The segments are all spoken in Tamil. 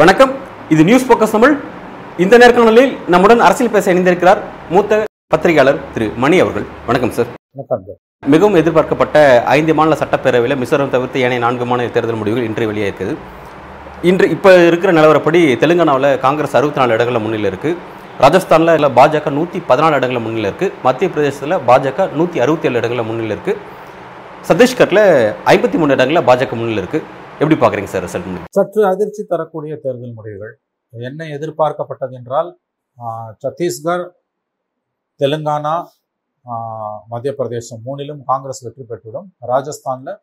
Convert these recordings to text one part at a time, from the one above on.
வணக்கம். இது நியூஸ் போக்கஸ் தமிழ். இந்த நேர்காணலில் நம்முடன் அரசியல் பேச இணைந்திருக்கிறார் மூத்த பத்திரிகையாளர் திரு மணி அவர்கள். வணக்கம் சார் மிகவும் எதிர்பார்க்கப்பட்ட ஐந்து மாநில சட்டப்பேரவையில் மிசோரம் தவிர்த்து ஏனைய நான்கு மாநில தேர்தல் முடிவுகள் இன்று வெளியாயிருக்குது இன்று இப்போ இருக்கிற நிலவரப்படி தெலுங்கானாவில் காங்கிரஸ் அறுபத்தி நாலு இடங்களில் முன்னிலை இருக்குது ராஜஸ்தானில் இல்லை பாஜக நூற்றி பதினாலு இடங்களில் முன்னிலை இருக்குது மத்திய பிரதேசத்தில் பாஜக நூற்றி அறுபத்தி ஏழு இடங்களில் முன்னிலை இருக்குது சத்தீஸ்கரில் ஐம்பத்தி மூணு இடங்களில் பாஜக முன்னிலை இருக்குது எப்படி பார்க்குறீங்க சார் ரிசல்ட் சற்று அதிர்ச்சி தரக்கூடிய தேர்தல் முடிவுகள். என்ன எதிர்பார்க்கப்பட்டது என்றால் சத்தீஸ்கர் தெலுங்கானா மத்திய பிரதேசம் மூணிலும் காங்கிரஸ் வெற்றி பெற்றுவிடும். ராஜஸ்தானில்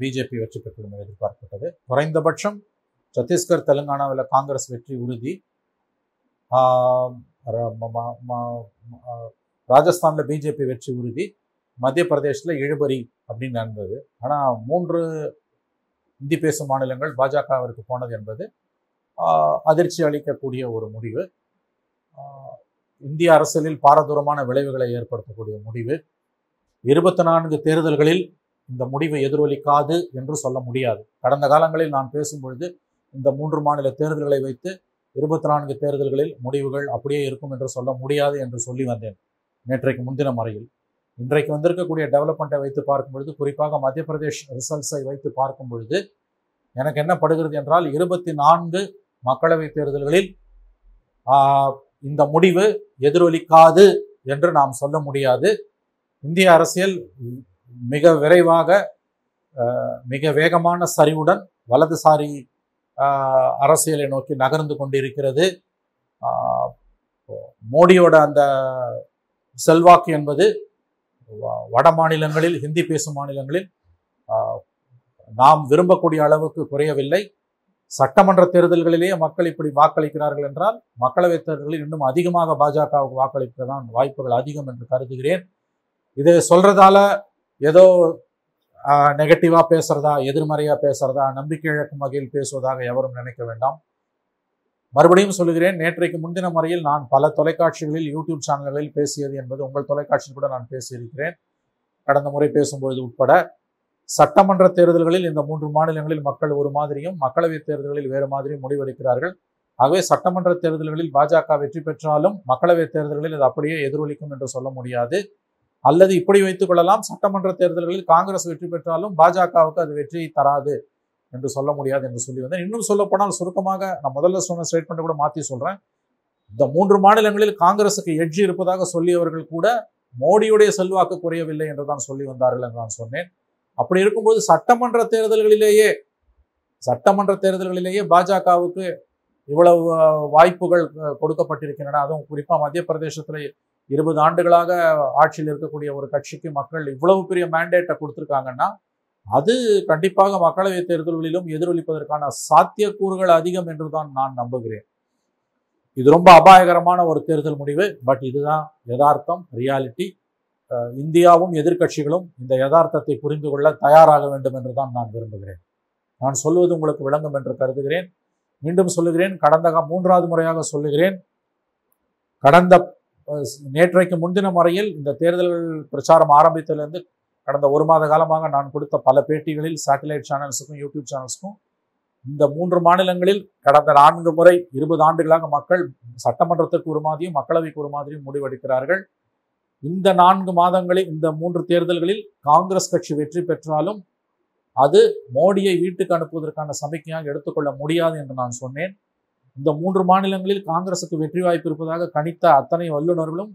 பிஜேபி வெற்றி பெற்றுவிடும் எதிர்பார்க்கப்பட்டது. குறைந்தபட்சம் சத்தீஸ்கர் தெலுங்கானாவில் காங்கிரஸ் வெற்றி உறுதி. ராஜஸ்தானில் பிஜேபி வெற்றி உறுதி மத்திய பிரதேசத்தில் இழுபறி அப்படின்னு நடந்தது. ஆனால் மூன்று இந்தி பேசும் மாநிலங்கள் பாஜகவிற்கு போனது என்பது அதிர்ச்சி அளிக்கக்கூடிய ஒரு முடிவு. இந்திய அரசியலில் பாரதூரமான விளைவுகளை ஏற்படுத்தக்கூடிய முடிவு. இருபத்தி நான்கு தேர்தல்களில் இந்த முடிவு எதிரொலிக்காது என்று சொல்ல முடியாது. கடந்த காலங்களில் நான் பேசும்பொழுது இந்த மூன்று மாநில தேர்தல்களை வைத்து இருபத்தி நான்கு தேர்தல்களில் முடிவுகள் அப்படியே இருக்கும் என்று சொல்ல முடியாது என்று சொல்லி வந்தேன். நேற்றைக்கு முன்தினம் வரையில் இன்றைக்கு வந்திருக்கக்கூடிய டெவலப்மெண்ட்டை வைத்து பார்க்கும் பொழுது குறிப்பாக மத்திய பிரதேஷ் ரிசல்ட்ஸை வைத்து பார்க்கும் பொழுது எனக்கு என்ன படுகிறது என்றால் இருபத்தி நான்கு மக்களவைத் தேர்தல்களில் இந்த முடிவு எதிரொலிக்காது என்று நாம் சொல்ல முடியாது. இந்திய அரசியல் மிக விரைவாக மிக வேகமான சரிவுடன் வலதுசாரி அரசியலை நோக்கி நகர்ந்து கொண்டிருக்கிறது. மோடியோட அந்த செல்வாக்கு என்பது வ- வட மாநிலங்களில் ஹிந்தி பேசும் மாநிலங்களில் நாம் விரும்பக்கூடிய அளவுக்கு குறையவில்லை. சட்டமன்ற தேர்தல்களிலேயே மக்கள் இப்படி வாக்களிக்கிறார்கள் என்றால் மக்களவைத் தேர்தல்களில் இன்னும் அதிகமாக பாஜகவுக்கு வாக்களிக்க தான் வாய்ப்புகள் அதிகம் என்று கருதுகிறேன். இது சொல்றதால ஏதோ நெகட்டிவாக பேசுறதா எதிர்மறையாக பேசுறதா நம்பிக்கை இழக்கும் வகையில் பேசுவதாக எவரும் நினைக்க வேண்டாம். மறுபடியும் சொல்லுகிறேன் நேற்றைக்கு முன்தின முறையில் நான் பல தொலைக்காட்சிகளில் யூடியூப் சேனல்களில் பேசியது என்பது உங்கள் தொலைக்காட்சியில் கூட நான் பேசியிருக்கிறேன். கடந்த முறை பேசும்பொழுது உட்பட சட்டமன்ற தேர்தல்களில் இந்த மூன்று மாநிலங்களில் மக்கள் ஒரு மாதிரியும் மக்களவைத் தேர்தல்களில் வேறு மாதிரியும் முடிவெடுக்கிறார்கள். ஆகவே சட்டமன்ற தேர்தல்களில் பாஜக வெற்றி பெற்றாலும் மக்களவைத் தேர்தல்களில் அது அப்படியே எதிரொலிக்கும் என்று சொல்ல முடியாது. அல்லது இப்படி வைத்துக் கொள்ளலாம் சட்டமன்ற தேர்தல்களில் காங்கிரஸ் வெற்றி பெற்றாலும் பாஜகவுக்கு அது வெற்றியை தராது என்று சொல்ல முடியாது என்று சொல்லி வந்தேன். இன்னும் சொல்ல போனால் சுருக்கமாக நான் முதல்ல சொன்ன ஸ்டேட்மெண்ட் கூட மாற்றி சொல்கிறேன் இந்த மூன்று மாநிலங்களில் காங்கிரஸுக்கு எட்ஜி இருப்பதாக சொல்லியவர்கள் கூட மோடியுடைய செல்வாக்கு குறையவில்லை என்று தான் சொல்லி வந்தார்கள் என்று நான் சொன்னேன். அப்படி இருக்கும்போது சட்டமன்ற தேர்தல்களிலேயே சட்டமன்ற தேர்தல்களிலேயே பாஜகவுக்கு இவ்வளவு வாய்ப்புகள் கொடுக்கப்பட்டிருக்கின்றன. அதுவும் குறிப்பாக மத்திய பிரதேசத்தில் இருபது ஆண்டுகளாக ஆட்சியில் இருக்கக்கூடிய ஒரு கட்சிக்கு மக்கள் இவ்வளவு பெரிய மேண்டேட்டை கொடுத்துருக்காங்கன்னா அது கண்டிப்பாக மக்களவைத் தேர்தல்களிலும் எதிரொலிப்பதற்கான சாத்தியக்கூறுகள் அதிகம் என்று தான் நான் நம்புகிறேன். இது ரொம்ப அபாயகரமான ஒரு தேர்தல் முடிவு பட் இதுதான் யதார்த்தம் ரியாலிட்டி இந்தியாவும் எதிர்க்கட்சிகளும் இந்த யதார்த்தத்தை புரிந்து கொள்ள தயாராக வேண்டும் என்று தான் நான் விரும்புகிறேன். நான் சொல்வது உங்களுக்கு விளங்கும் என்று கருதுகிறேன். மீண்டும் சொல்லுகிறேன் கடந்த மூன்றாவது முறையாக சொல்லுகிறேன். கடந்த நேற்றைக்கு முன்தின முறையில் இந்த தேர்தல் பிரச்சாரம் ஆரம்பித்ததிலிருந்து கடந்த ஒரு மாத காலமாக நான் கொடுத்த பல பேட்டிகளில் சேட்டலைட் சேனல்ஸுக்கும் யூடியூப் சேனல்ஸுக்கும் இந்த மூன்று மாநிலங்களில் கடந்த நான்கு முறை இருபது ஆண்டுகளாக மக்கள் சட்டமன்றத்துக்கு ஒரு மாதிரியும் மக்களவைக்கு ஒரு மாதிரியும் முடிவெடுக்கிறார்கள். இந்த நான்கு மாதங்களில் இந்த மூன்று தேர்தல்களில் காங்கிரஸ் கட்சி வெற்றி பெற்றாலும் அது மோடியை வீட்டுக்கு அனுப்புவதற்கான சமிக்கையாக எடுத்துக்கொள்ள முடியாது என்று நான் சொன்னேன். இந்த மூன்று மாநிலங்களில் காங்கிரசுக்கு வெற்றி வாய்ப்பு இருப்பதாக கணித்த அத்தனை வல்லுநர்களும்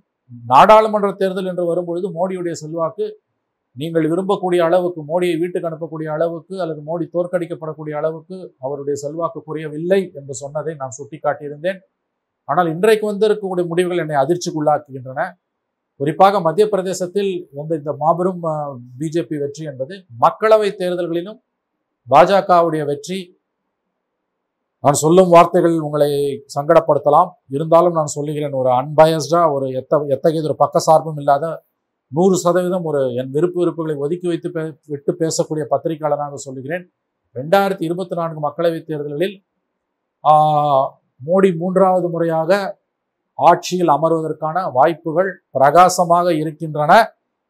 நாடாளுமன்ற தேர்தல் என்று வரும்பொழுது மோடியுடைய செல்வாக்கு நீங்கள் விரும்பக்கூடிய அளவுக்கு மோடியை வீட்டுக்கு அனுப்பக்கூடிய அளவுக்கு அல்லது மோடி தோற்கடிக்கப்படக்கூடிய அளவுக்கு அவருடைய செல்வாக்கு குறையவில்லை என்று சொன்னதை நான் சுட்டிக்காட்டியிருந்தேன். ஆனால் இன்றைக்கு வந்திருக்கக்கூடிய முடிவுகள் என்னை அதிர்ச்சிக்குள்ளாக்குகின்றன. குறிப்பாக மத்திய பிரதேசத்தில் வந்த இந்த மாபெரும் பிஜேபி வெற்றி என்பது மக்களவை தேர்தல்களிலும் பாஜகவுடைய வெற்றி நான் சொல்லும் வார்த்தைகள் உங்களை சங்கடப்படுத்தலாம். இருந்தாலும் நான் சொல்லுகிறேன் ஒரு அன்பயஸ்டாக ஒரு எத்த எத்தகைய ஒரு பக்கசார்பும் இல்லாத நூறு சதவீதம் ஒரு என் விருப்பு விருப்புகளை ஒதுக்கி வைத்து பே விட்டு பேசக்கூடிய பத்திரிகையாளராக சொல்லுகிறேன். ரெண்டாயிரத்தி இருபத்தி நான்கு மக்களவைத் தேர்தல்களில் மோடி மூன்றாவது முறையாக ஆட்சியில் அமர்வதற்கான வாய்ப்புகள் பிரகாசமாக இருக்கின்றன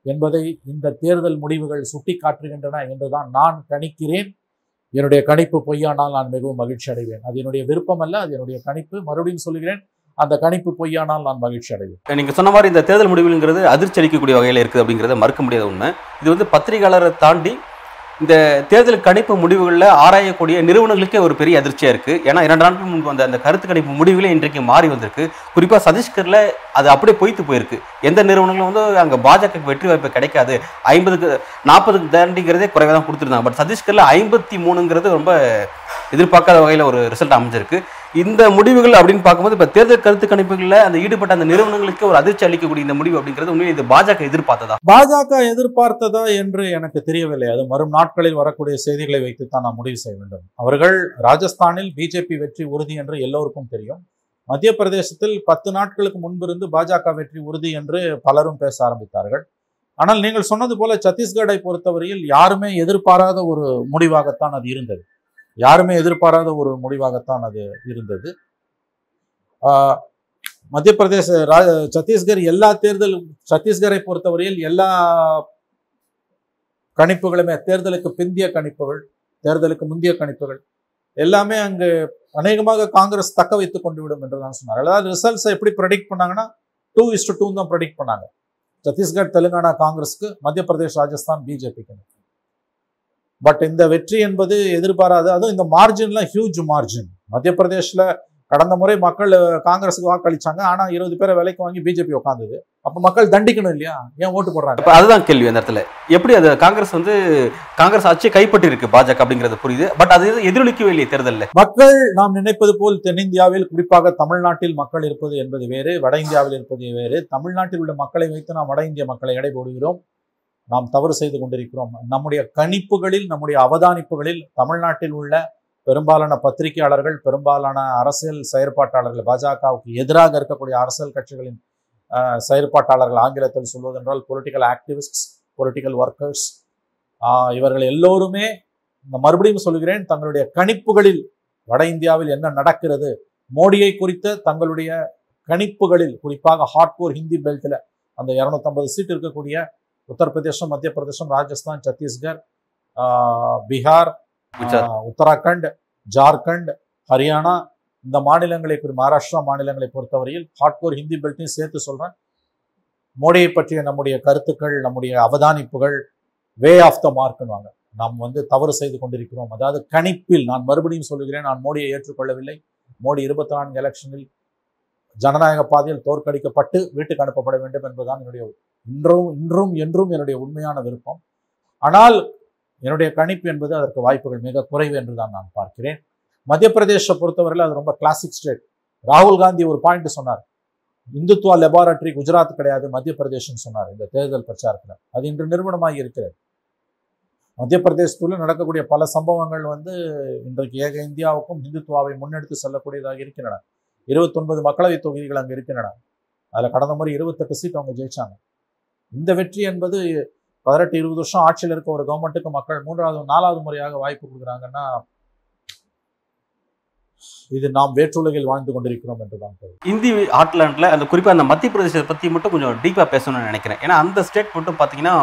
என்பதை இந்த தேர்தல் முடிவுகள் சுட்டி காட்டுகின்றன என்றுதான் நான் கணிக்கிறேன். என்னுடைய கணிப்பு பொய்யானால் நான் மிகவும் மகிழ்ச்சி அடைவேன். அது என்னுடைய விருப்பம் அல்ல அது என்னுடைய கணிப்பு. மறுபடியும் சொல்கிறேன் அந்த கணிப்பு பொய்யானால் நான் மகிழ்ச்சி அடைவேன். நீங்க சொன்ன மாதிரி இந்த தேர்தல் முடிவுங்கிறது அதிர்ச்சி அளிக்கக்கூடிய வகையில் இருக்குது அப்படிங்கிறத மறுக்க முடியாத உண்மை. இது வந்து பத்திரிகையாளரை தாண்டி இந்த தேர்தல் கணிப்பு முடிவுகளில் ஆராயக்கூடிய நிறுவனங்களுக்கே ஒரு பெரிய அதிர்ச்சியாக இருக்குது ஏன்னா இரண்டு நாட்கள் முன்பு வந்த அந்த கருத்து கணிப்பு முடிவுகளே இன்றைக்கு மாறி வந்திருக்கு. குறிப்பாக சதீஷ்கரில் அது அப்படியே பொய்த்து போயிருக்கு. எந்த நிறுவனங்களும் வந்து அங்கே பாஜக வெற்றி வாய்ப்பு கிடைக்காது. ஐம்பதுக்கு நாற்பதுக்கு தாண்டிங்கிறதே குறைவாக தான் கொடுத்துருந்தாங்க. பட் சதீஷ்கரில் ஐம்பத்தி மூணுங்கிறது ரொம்ப எதிர்பார்க்காத வகையில் ஒரு ரிசல்ட் அமைஞ்சிருக்கு. இந்த முடிவுகள் அப்படின்னு பார்க்கும்போது இப்போ தேர்தல் கருத்து கணிப்புகளில் அந்த ஈடுபட்ட அந்த நிறுவனங்களுக்கு ஒரு அதிர்ச்சி அளிக்கக்கூடிய இந்த முடிவு அப்படிங்கிறது உண்மையில் இது பாஜக எதிர்பார்த்ததா? பாஜக எதிர்பார்த்ததா என்று எனக்கு தெரியவில்லை. அது வரும் நாட்களில் வரக்கூடிய செய்திகளை வைத்துத்தான் நான் முடிவு செய்ய வேண்டும். அவர்கள் ராஜஸ்தானில் பிஜேபி வெற்றி உறுதி என்று எல்லோருக்கும் தெரியும். மத்திய பிரதேசத்தில் பத்து நாட்களுக்கு முன்பிருந்து பாஜக வெற்றி உறுதி என்று பலரும் பேச ஆரம்பித்தார்கள். ஆனால் நீங்கள் சொன்னது போல சத்தீஸ்கரை பொறுத்தவரையில் யாருமே எதிர்பாராத ஒரு முடிவாகத்தான் அது இருந்தது. யாருமே எதிர்பாராத ஒரு முடிவாகத்தான் அது இருந்தது. ஆஹ், மத்திய பிரதேச சத்தீஸ்கர் எல்லா தேர்தல் சத்தீஸ்கரை பொறுத்தவரையில் எல்லா கணிப்புகளுமே தேர்தலுக்கு பிந்திய கணிப்புகள் தேர்தலுக்கு முந்தைய கணிப்புகள் எல்லாமே அங்கு அநேகமாக காங்கிரஸ் தக்க வைத்துக் கொண்டு விடும் என்று தான் சொன்னார். அதாவது ரிசல்ட்ஸை எப்படி ப்ரெடிக்ட் பண்ணாங்கன்னா two is to two predict பண்ணாங்க. சத்தீஸ்கர் தெலுங்கானா காங்கிரஸ்க்கு மத்திய பிரதேஷ் ராஜஸ்தான் பிஜேபிக்கு பட் இந்த வெற்றி என்பது எதிர்பாராது அதுவும் இந்த மார்ஜின்லாம் ஹியூஜ் மார்ஜின் மத்திய பிரதேஷ்ல கடந்த முறை மக்கள் காங்கிரஸுக்கு வாக்களிச்சாங்க. ஆனா இருபது பேரை விலைக்கு வாங்கி பிஜேபி உட்காந்தது அப்ப மக்கள் தண்டிக்கணும் இல்லையா? ஏன் ஓட்டு போடுறாங்க? இப்போ அதுதான் கேள்வி அந்த இடத்துல. எப்படி அது காங்கிரஸ் வந்து காங்கிரஸ் ஆட்சியை கைப்பற்றி இருக்கு பாஜக அப்படிங்கிறது புரியுது. பட் அது எதிரொலிக்கவே இல்லையே தேர்தலில். மக்கள் நாம் நினைப்பது போல் தென்னிந்தியாவில் குறிப்பாக தமிழ்நாட்டில் மக்கள் இருப்பது என்பது வேறு வட இந்தியாவில் இருப்பது வேறு. தமிழ்நாட்டில் உள்ள மக்களை வைத்து நாம் வட இந்திய மக்களை எடை போடுகிறோம். நாம் தவறு செய்து கொண்டிருக்கிறோம். நம்முடைய கணிப்புகளில் நம்முடைய அவதானிப்புகளில் தமிழ்நாட்டில் உள்ள பெரும்பாலான பத்திரிகையாளர்கள் பெரும்பாலான அரசியல் செயற்பாட்டாளர்கள் பாஜகவுக்கு எதிராக இருக்கக்கூடிய அரசியல் கட்சிகளின் செயற்பாட்டாளர்கள் ஆங்கிலத்தில் சொல்வதென்றால் பொலிட்டிக்கல் ஆக்டிவிஸ்ட்ஸ் பொலிட்டிக்கல் ஒர்க்கர்ஸ் இவர்கள் எல்லோருமே நான் மறுபடியும் சொல்கிறேன் தங்களுடைய கணிப்புகளில் வட இந்தியாவில் என்ன நடக்கிறது மோடியை குறித்த தங்களுடைய கணிப்புகளில் குறிப்பாக ஹார்ட்கோர் ஹிந்தி பெல்ட்டில் அந்த 250 சீட் இருக்கக்கூடிய உத்தரப்பிரதேசம் மத்திய பிரதேசம் ராஜஸ்தான் சத்தீஸ்கர் பீகார் உத்தராகண்ட் ஜார்க்கண்ட் ஹரியானா இந்த மாநிலங்களை குறி- மகாராஷ்டிரா மாநிலங்களை பொறுத்தவரையில் ஹாட்கோர் ஹிந்தி பெல்ட்டையும் சேர்த்து சொல்றேன். மோடியை பற்றிய நம்முடைய கருத்துக்கள் நம்முடைய அவதானிப்புகள் வே ஆஃப் த மார்க்னுவாங்க நாம் வந்து தவறு செய்து கொண்டிருக்கிறோம். அதாவது கணிப்பில் நான் மறுபடியும் சொல்லுகிறேன் நான் மோடியை ஏற்றுக்கொள்ளவில்லை. மோடி இருபத்தி நான்கு எலெக்ஷனில் ஜனநாயக பாதையில் தோற்கடிக்கப்பட்டு வீட்டுக்கு அனுப்பப்பட வேண்டும் என்பதுதான் என்னுடைய இன்றும் இன்றும் என்றும் என்னுடைய உண்மையான விருப்பம். ஆனால் என்னுடைய கணிப்பு என்பது அதற்கு வாய்ப்புகள் மிக குறைவு என்று தான் நான் பார்க்கிறேன். மத்திய பிரதேச பொறுத்தவரையில் அது ரொம்ப கிளாசிக் ஸ்டேட் ராகுல் காந்தி ஒரு பாயிண்ட் சொன்னார். இந்துத்துவா லெபார்டரி குஜராத் கிடையாது மத்திய பிரதேசம் சொன்னார் இந்த தேர்தல் பிரச்சாரத்தில். அது இன்று நிறுவனமாக இருக்கிறது. மத்திய பிரதேசத்துல நடக்கக்கூடிய பல சம்பவங்கள் வந்து இன்றைக்கு ஏக இந்தியாவுக்கும் இந்துத்துவாவை முன்னெடுத்து செல்லக்கூடியதாக இருக்கின்றன. இருபத்தொன்பது மக்களவைத் தொகுதிகள் அங்கே இருக்கின்றன. அதில் கடந்த முறை இருபத்தெட்டு சீட் அவங்க ஜெயிச்சாங்க. இந்த வெற்றி என்பது பதினெட்டு இருபது வருஷம் ஆட்சியில் இருக்க ஒரு கவர்மெண்ட்டுக்கு மக்கள் மூன்றாவது நாலாவது முறையாக வாய்ப்பு கொடுக்குறாங்கன்னா இது நாம் வேற்றுலகில் வாழ்ந்து கொண்டிருக்கிறோம் என்றுதான் பொருள் இந்தி ஹாட்லாண்டில் அந்த குறிப்பாக அந்த மத்திய பிரதேசத்தை பற்றி மட்டும் கொஞ்சம் டீப்பாக பேசணும்னு நினைக்கிறேன். ஏன்னா அந்த ஸ்டேட் மட்டும் பார்த்தீங்கன்னா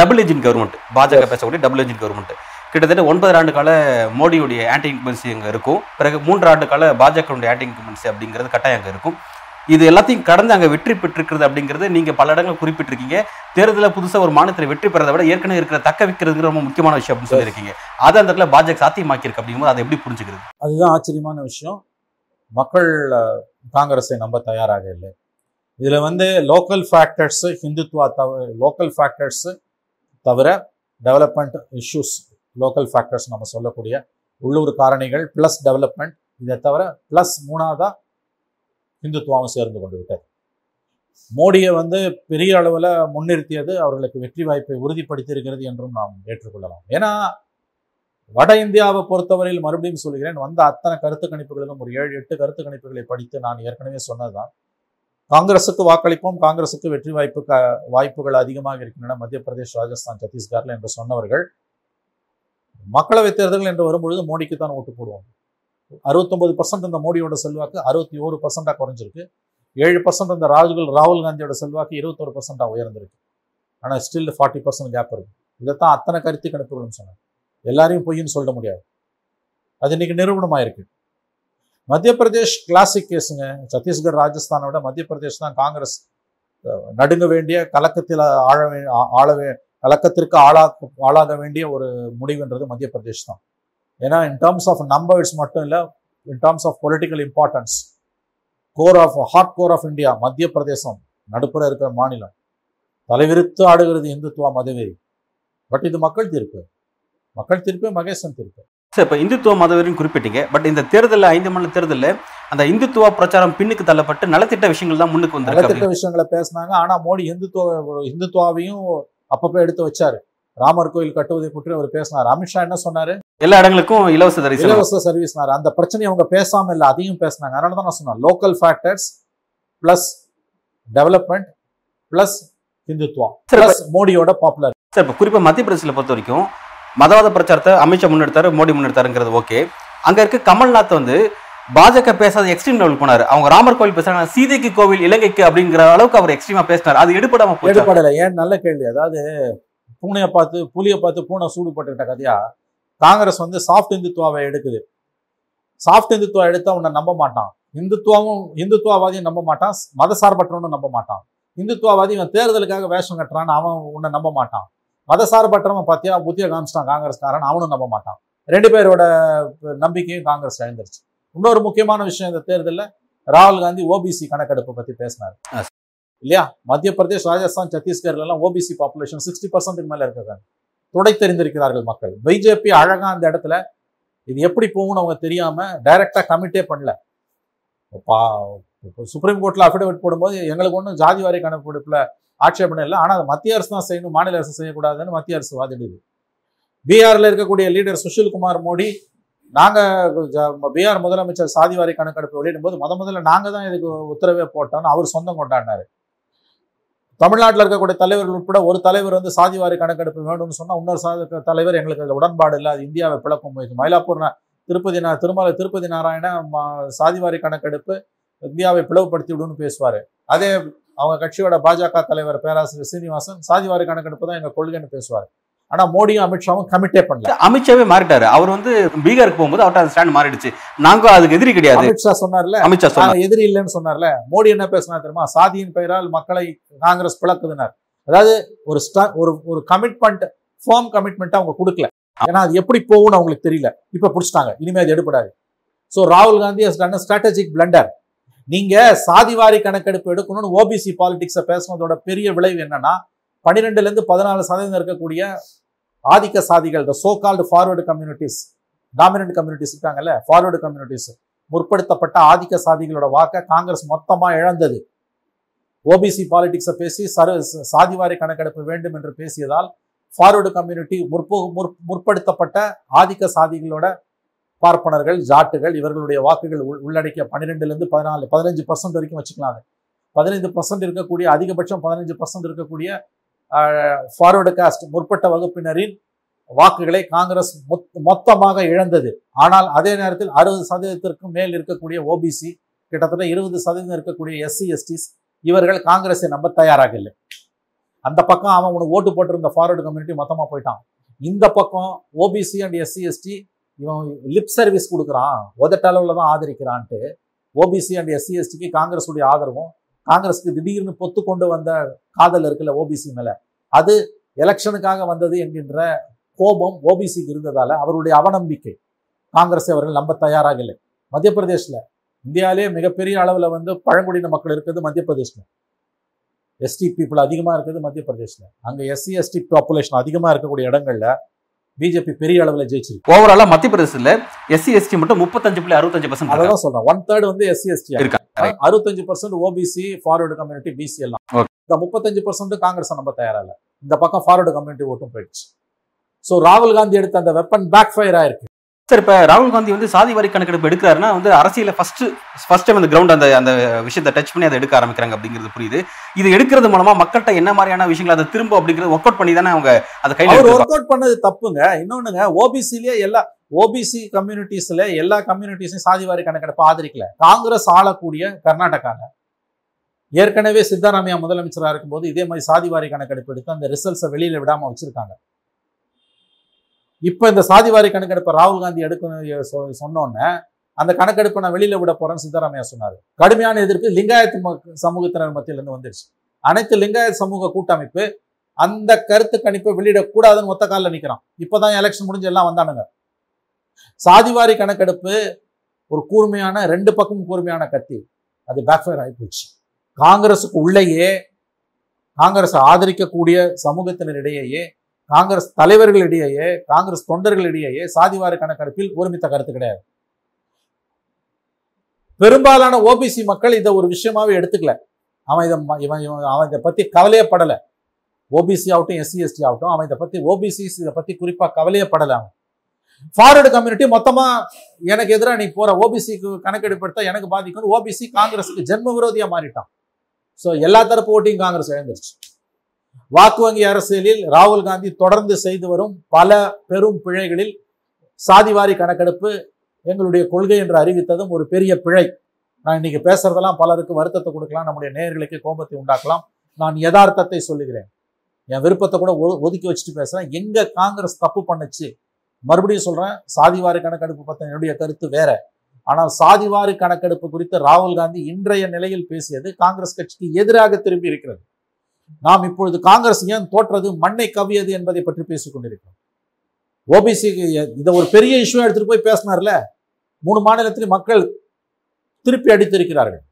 டபுள் என்ஜின் கவர்மெண்ட் பாஜக பேசக்கூடிய டபுள் என்ஜின் கவர்மெண்ட் கிட்டத்தட்ட ஒன்பது ஆண்டு கால மோடியுடைய ஆன்டி இன்குமென்சி அங்கே இருக்கும். பிறகு மூன்று ஆண்டு கால பாஜகவுடைய ஆன்டி இன்குமென்சி அப்படிங்கிறது கட்டாயம் அங்கே இருக்கும். இது எல்லாத்தையும் கடந்து அங்கே வெற்றி பெற்றிருக்கிறது அப்படிங்கிறது நீங்கள் பல இடங்கள் குறிப்பிட்டிருக்கீங்க. தேர்தலில் புதுசாக ஒரு மாநிலத்தில் வெற்றி பெறதை விட ஏற்கனவே இருக்கிற தக்க வைக்கிறதுங்கிற ரொம்ப முக்கியமான விஷயம் அப்படின்னு சொல்லியிருக்கீங்க. அதை அந்த இடத்துல பாஜக சாத்தியமாக்கியிருக்கு அப்படிங்கும்போது அதை எப்படி புரிஞ்சுக்கிறது? அதுதான் ஆச்சரியமான விஷயம். மக்கள் காங்கிரஸை நம்ப தயாராக இல்லை. இதில் வந்து லோக்கல் ஃபேக்டர்ஸ் ஹிந்துத்வா தவிர லோக்கல் ஃபேக்டர்ஸு தவிர டெவலப்மெண்ட் இஷ்யூஸ் லோக்கல் ஃபேக்டர்ஸ் நம்ம சொல்லக்கூடிய உள்ளூர் காரணிகள் ப்ளஸ் டெவலப்மெண்ட் இதை தவிர ப்ளஸ் மூணாவதாக இந்துத்துவாவும் சேர்ந்து கொண்டு விட்டது. மோடியை வந்து பெரிய அளவில் முன்னிறுத்தியது அவர்களுக்கு வெற்றி வாய்ப்பை உறுதிப்படுத்தியிருக்கிறது என்றும் நாம் ஏற்றுக்கொள்ளலாம். ஏன்னா வட இந்தியாவை பொறுத்தவரையில் மறுபடியும் சொல்கிறேன் வந்த அத்தனை கருத்து கணிப்புகளிலும் ஒரு ஏழு எட்டு கருத்து கணிப்புகளை படித்து நான் ஏற்கனவே சொன்னதுதான். காங்கிரசுக்கு வாக்களிப்போம் காங்கிரசுக்கு வெற்றி வாய்ப்பு க- வாய்ப்புகள் அதிகமாக இருக்கின்றன. மத்திய பிரதேஷ் ராஜஸ்தான் சத்தீஸ்கர்ல என்று சொன்னவர்கள் மக்களவை தேர்தல்கள் என்று வரும்பொழுது மோடிக்கு தான் ஓட்டு போடுவோம் அறுபத்தொன்பது பர்சன்ட் இந்த மோடியோட செல்வாக்கு அறுபத்தி ஒரு பர்சன்டா குறைஞ்சிருக்கு. ஏழு பர்சன்ட் இந்த ராகுல் ராகுல் காந்தியோட செல்வாக்கு இருபத்தொரு பர்சன்டாக உயர்ந்திருக்கு. ஆனால் ஸ்டில் ஃபார்ட்டி பர்சன்ட் கேப் இருக்கு. இதைத்தான் அத்தனை கருத்து கணிப்புகளும் சொன்னாங்க. எல்லாரையும் பொய்ன்னு சொல்ல முடியாது. அது இன்னைக்கு நிரூபணமாயிருக்கு. மத்திய பிரதேஷ் கிளாசிக் கேஸுங்க சத்தீஸ்கர் ராஜஸ்தானை விட மத்திய பிரதேஷ் தான் காங்கிரஸ் அஹ், நடுங்க வேண்டிய கலக்கத்தில் ஆழ ஆ- ஆள வே கலக்கத்திற்கு ஆளா ஆளாக வேண்டிய ஒரு முடிவுன்றது மத்திய பிரதேஷ் தான். ஏன்னா இன் டேர்ம்ஸ் ஆஃப் நம்பர்ஸ் மட்டும் இல்லை in terms of political importance core of heart core of India Madhya Pradesh நடுப்புற இருக்கிற மாநிலம் தலைவிரித்து ஆடுகிறது இந்துத்துவா மதவெறி பட் இது மக்கள் தீர்ப்பு. மக்கள் தீர்ப்பு மகேசன் தீர்ப்பு. சார் இப்போ இந்துத்துவ மதவெறின்னு குறிப்பிட்டீங்க பட் இந்த தேர்தலில் ஐந்து மாநில தேர்தலில் அந்த இந்துத்துவ பிரச்சாரம் பின்னுக்கு தள்ளப்பட்டு நலத்திட்ட விஷயங்கள் தான் முன்னுக்கு வந்திருக்கு நலத்திட்ட விஷயங்களை பேசினாங்க. ஆனா மோடி இந்துத்துவ இந்துத்துவாவையும் அப்பப்போ எடுத்து வச்சாரு. ராமர் கோயில் கட்டுவதை பற்றி அவர் பேசினார். அமித்ஷா என்ன சொன்னாரு? எல்லா இடங்களுக்கும் இலவச தரிசனம். இலவச சர்வீஸ்னாரு அந்த பிரச்சனையை அவங்க பேசாம இல்ல அதையும் பேசினாங்க. அதனால தான் நான் சொன்னேன். Local factors plus development plus Hindutva சரி, பிளஸ் மோடியோட பாப்புலர் சார் இப்போ குறிப்பாக மத்திய பிரதேசத்தில் பொறுத்த வரைக்கும் மதவாத பிரச்சாரத்தை அமித்ஷா முன்னெடுத்தாரு மோடி முன்னெடுத்தாருங்கிறது ஓகே அங்க இருக்க கமல்நாத் வந்து பாஜக பேசாத எக்ஸ்ட்ரீம் லெவல் போனார். அவங்க ராமர் கோவில் பேசுறாங்க சீதைக்கு கோவில் இலங்கைக்கு அப்படிங்கிற அளவுக்கு அவர் எக்ஸ்ட்ரீமா பேசினார். அது எடுபடாம போச்சு? எடுப்படலை ஏன்? நல்ல கேள்வி. அதாவது பூனையை பார்த்து புலியை பார்த்து பூனை சூடு போட்டுக்கிட்ட கதையா? காங்கிரஸ் வந்து சாஃப்ட் இந்துத்துவாவை எடுக்குது. சாஃப்ட் இந்துத்துவா எடுத்தா உன்னை நம்ப மாட்டான். இந்துத்துவாவும் இந்துத்துவவாதியும் நம்ப மாட்டான். மதசார்பற்றவனும் நம்ப மாட்டான். இந்துத்துவவாதி இவன் தேர்தலுக்காக வேஷம் கட்டுறான்னு அவன் உன்னை நம்ப மாட்டான். மதசார்பற்றவன் பார்த்தியா புத்திய காமிச்சிட்டான் காங்கிரஸ்காரன் அவனும் நம்ப மாட்டான். ரெண்டு பேரோட நம்பிக்கையும் காங்கிரஸ் இழந்துருச்சு இன்னொரு முக்கியமான விஷயம் இந்த தேர்தலில் ராகுல் காந்தி ஓபிசி கணக்கெடுப்பை பத்தி பேசினார். இல்லையா? மத்திய பிரதேஷ் ராஜஸ்தான் சத்தீஸ்கர்ல எல்லாம் ஓபிசி பாப்புலேஷன் சிக்ஸ்டி பர்சன்ட்டுக்கு மேல இருக்காங்க. துடை தெரிந்திருக்கிறார்கள் மக்கள் பிஜேபி அழகா அந்த இடத்துல இது எப்படி போகும்னு அவங்க தெரியாம டைரக்டா கமிட்டே பண்ணல. பா- சுப்ரீம் கோர்ட்ல அஃபிடவிட் போடும்போது எங்களுக்கு ஒன்றும் ஜாதி வாரி கணக்கெடுப்புல ஆட்சேபணம் இல்லை. ஆனால் மத்திய அரசு தான் செய்யணும் மாநில அரசு செய்யக்கூடாதுன்னு மத்திய அரசு வாதிடுது. பீகாரில் இருக்கக்கூடிய லீடர் சுஷில் குமார் மோடி நாங்கள் ஜ- பீகார் முதலமைச்சர் சாதிவாரி கணக்கெடுப்பு வெளியிடும் போது முத முதல்ல நாங்க தான் இதுக்கு உத்தரவே போட்டோம்னு அவர் சொந்தம் கொண்டாடினாரு. தமிழ்நாட்டில் இருக்கக்கூடிய தலைவர்கள் உட்பட ஒரு தலைவர் வந்து சாதிவாரி கணக்கெடுப்பு வேணும்னு சொன்னால் இன்னொரு சாதி தலைவர் எங்களுக்கு அதில் உடன்பாடு இல்லை. அது இந்தியாவை பிளக்கும் முயற்சி. மயிலாப்பூர் திருப்பதி நா- திருமலை திருப்பதி நாராயண சாதிவாரி கணக்கெடுப்பு இந்தியாவை பிளவுபடுத்தி விடுன்னு பேசுவாரு. அதே அவங்க கட்சியோட பாஜக தலைவர் பேராசிரியர் சீனிவாசன் சாதிவாரி கணக்கெடுப்பு தான் எங்கள் கொள்கைன்னு பேசுவார். ஆனா மோடியும் அமித்ஷாவும் கமிட்டே பண்ணல. அமித்ஷாவே மாறிட்டாரு. அவர் வந்து பீகாருக்கு போகும்போது அவர்ட்ட அந்த ஸ்டாண்ட் மாறிடுச்சு. நாங்க அதுக்கு எதிரி கிடையாது. அமித்ஷா சொன்னார்ல? அமித்ஷா சொன்னார். எதிரி இல்லைன்னு சொன்னார்ல. மோடி என்ன பேசினா தெரியுமா? சாதியின் பெயரால் மக்களை காங்கிரஸ் பிளக்குதுனார். அதாவது ஒரு ஸ்ட- ஒரு ஒரு கமிட்மெண்ட் ஃபார்ம் கமிட்மெண்ட் அவங்க கொடுக்கல. ஏன்னா அது எப்படி போகும்னு அவங்களுக்கு தெரியல. இப்ப பிடிச்சிட்டாங்க. இனிமே அது எடுபடாது. ஸோ ராகுல் Gandhi has done strategic blunder நீங்க சாதிவாரி கணக்கெடுப்பு எடுக்கணும்னு ஓபிசி பாலிடிக்ஸை பேசுனதோட பெரிய விளைவு என்னன்னா பன்னிரெண்டுலேருந்து பதினாலு சதவீதம் இருக்கக்கூடிய ஆதிக்க சாதிகள் the so called forward communities dominant communities இருக்காங்கல்ல ஃபார்வர்டு கம்யூனிட்டிஸ் முற்படுத்தப்பட்ட ஆதிக்க சாதிகளோட வாக்கை காங்கிரஸ் மொத்தமாக இழந்தது. ஓபிசி பாலிடிக்ஸை பேசி சரு சாதிவாரி கணக்கெடுப்பு வேண்டும் என்று பேசியதால் ஃபார்வர்டு கம்யூனிட்டி முற்போ முற் முற்படுத்தப்பட்ட ஆதிக்க சாதிகளோட பார்ப்பனர்கள் ஜாட்டுகள் இவர்களுடைய வாக்குகள் உள்- உள்ளடக்கிய பன்னிரெண்டுலேருந்து பதினாலு பதினஞ்சு பர்சன்ட் வரைக்கும் வச்சுக்கலாம் பதினைந்து பர்சன்ட் இருக்கக்கூடிய அதிகபட்சம் பதினஞ்சு பர்சன்ட் இருக்கக்கூடிய ஃபார்வர்டு காஸ்ட் முற்பட்ட வகுப்பினரின் வாக்குகளை காங்கிரஸ் மொத்தமாக இழந்தது. ஆனால் அதே நேரத்தில் அறுபது சதவீதத்திற்கும் மேல் இருக்கக்கூடிய ஓபிசி கிட்டத்தட்ட இருபது சதவீதம் இருக்கக்கூடிய எஸ்சி எஸ்டிஸ் இவர்கள் காங்கிரஸை நம்ப தயாராக இல்லை அந்த பக்கம் அவன் உனக்கு ஓட்டு போட்டிருந்த ஃபார்வர்டு கம்யூனிட்டி மொத்தமாக போயிட்டான். இந்த பக்கம் ஓபிசி அண்ட் எஸ்சி எஸ்டி இவன் லிப் சர்வீஸ் கொடுக்குறான். உதட்ட அளவில் தான் ஆதரிக்கிறான்ட்டு ஓபிசி அண்ட் எஸ்சி எஸ்டிக்கு காங்கிரஸுடைய ஆதரவும் காங்கிரஸுக்கு திடீர்னு பொத்து கொண்டு வந்த காதல் இருக்குல்ல ஓபிசி மேல. அது எலெக்ஷனுக்காக வந்தது என்கின்ற கோபம் ஓபிசிக்கு இருந்ததால அவருடைய அவநம்பிக்கை. காங்கிரஸ் அவர்கள் நம்ப தயாராக இல்லை மத்திய பிரதேசில் இந்தியாவிலே மிகப்பெரிய அளவில் வந்து பழங்குடியின மக்கள் இருக்கிறது மத்திய பிரதேசில் எஸ்டி பீப்புள் அதிகமாக இருக்கிறது மத்திய பிரதேசில் அங்கே எஸ்சி எஸ்டி பாப்புலேஷன் அதிகமாக இருக்கக்கூடிய இடங்களில் பிஜேபி பெரிய அளவுல ஜெயிச்சிருக்கு. ஓவராலா மத்திய பிரதேசத்துல எஸ்சி எஸ்டி மட்டும் முப்பத்தஞ்சு புள்ளி அறுபத்தஞ்சு பர்சன்ட் அதான் சொல்றேன். ஒன் தேர்ட் வந்து எஸ்சி எஸ்டி இருக்கா அறுபத்தஞ்சு percent OBC forward community BC எல்லாம். இந்த முப்பத்தஞ்சு பர்சன்ட் காங்கிரஸ் நம்ப தயாரா இல்ல. இந்த பக்கம் ஃபார்வர்டு கம்யூனிட்டி ஓட்டும் போயிடுச்சு. சோ ராகுல் காந்தி எடுத்த அந்த வெப்பன் பேக் ஃபயர் ஆயிருக்கு. சார் இப்ப ராகுல் காந்தி வந்து சாதி வாரி கணக்கெடுப்பு எடுக்கிறாருன்னா வந்து அரசியல ஃபர்ஸ்ட் ஃபர்ஸ்ட் டைம் அந்த கிரவுண்ட் அந்த அந்த விஷயத்தை டச் பண்ணி அதை எடுக்க ஆரம்பிக்கிறாங்க அப்படிங்கிறது புரியுது. இது எடுக்கிறது மூலமா மக்கள்கிட்ட என்ன மாதிரியான விஷயங்கள் அதை திரும்ப அப்படிங்கிறது ஒர்க் அவுட் பண்ணி தானே அவங்க அதை கையில் ஒர்க் அவுட் பண்ணது தப்புங்க. இன்னொன்னுங்க ஓபிசிலேயே எல்லா ஓபிசி கம்யூனிட்டிஸ்ல எல்லா கம்யூனிட்டிஸையும் சாதிவாரி கணக்கெடுப்பு ஆதரிக்கல. காங்கிரஸ் ஆளக்கூடிய கர்நாடகால. ஏற்கனவே சித்தாராமையா முதலமைச்சராக இருக்கும்போது இதே மாதிரி சாதிவாரி கணக்கெடுப்பு எடுத்து அந்த ரிசல்ட்ஸை வெளியில விடாம வச்சிருக்காங்க. இப்ப இந்த சாதிவாரி கணக்கெடுப்பை ராகுல் காந்தி எடுக்கணும் சொ- சொன்னோன்னே அந்த கணக்கெடுப்பை நான் வெளியில விட போகிறேன்னு சித்தராமையா சொன்னாரு. கடுமையான எதிர்ப்பு லிங்காயத்து சமூகத்தினர் மத்தியில இருந்து வந்துருச்சு. அனைத்து லிங்காயத் சமூக கூட்டமைப்பு அந்த கருத்து கணிப்பை வெளியிடக்கூடாதுன்னு ஒத்த காலில் நிக்கிறான். இப்பதான் எலெக்ஷன் முடிஞ்சு எல்லாம் வந்தானுங்க. சாதிவாரி கணக்கெடுப்பு ஒரு கூர்மையான ரெண்டு பக்கமும் கூர்மையான கத்தி. அது பேக்ஃபயர் ஆகிப்போச்சு காங்கிரஸுக்கு உள்ளேயே காங்கிரஸை ஆதரிக்கக்கூடிய சமூகத்தினரிடையே காங்கிரஸ் தலைவர்களிடையே காங்கிரஸ் தொண்டர்களிடையே சாதிவார கணக்கெடுப்பில் ஒருமித்த கருத்து கிடையாது. பெரும்பாலான ஓபிசி மக்கள் இதை ஒரு விஷயமாவே எடுத்துக்கல. அவன் இதை ம- இவன் இவன் அவன் இதை பத்தி கவலையப்படலை ஓபிசி ஆகட்டும் எஸ்சி எஸ்டி ஆகட்டும் அவன் இதை பத்தி ஓபிசி இதை பத்தி குறிப்பா கவலையப்படலை அவன். ஃபார்வர்டு கம்யூனிட்டி மொத்தமா எனக்கு எதிராக நீ போற ஓபிசிக்கு கணக்கெடுப்பு எடுத்தா எனக்கு பாதிக்கும் ஓபிசி காங்கிரஸுக்கு ஜென்ம விரோதியா மாறிட்டான். ஸோ எல்லா தரப்பு ஓட்டியும் காங்கிரஸ் இழந்துருச்சு. வாக்கு வங்கி அரசியலில் ராகுல் காந்தி தொடர்ந்து செய்து வரும் பல பெரும் பிழைகளில் சாதிவாரி கணக்கெடுப்பு எங்களுடைய கொள்கை என்று அறிவித்ததும் ஒரு பெரிய பிழை. நான் இன்னைக்கு பேசுறதெல்லாம் பலருக்கு வருத்தத்தை கொடுக்கலாம். நம்முடைய நேர்களுக்கு கோபத்தை உண்டாக்கலாம். நான் யதார்த்தத்தை சொல்லுகிறேன். என் விருப்பத்தை கூட ஒ- ஒதுக்கி வச்சுட்டு பேசுறேன். எங்க காங்கிரஸ் தப்பு பண்ணுச்சு? மறுபடியும் சொல்றேன் சாதிவாரி கணக்கெடுப்பு பத்தின என்னுடைய கருத்து வேற. ஆனால் சாதிவாரி கணக்கெடுப்பு குறித்து ராகுல் காந்தி இன்றைய நிலையில் பேசியது காங்கிரஸ் கட்சிக்கு எதிராக திரும்பி இருக்கிறது. நாம் இப்பொழுது காங்கிரஸ் ஏன் தோற்றது மண்ணை கவியது என்பதை பற்றி பேசிக் கொண்டிருக்கிறோம். ஓபிசிக்கு இதை ஒரு பெரிய இஷ்யூ எடுத்துட்டு போய் பேசினார்ல மூணு மாநிலத்தில் மக்கள் திருப்பி அடித்திருக்கிறார்கள்.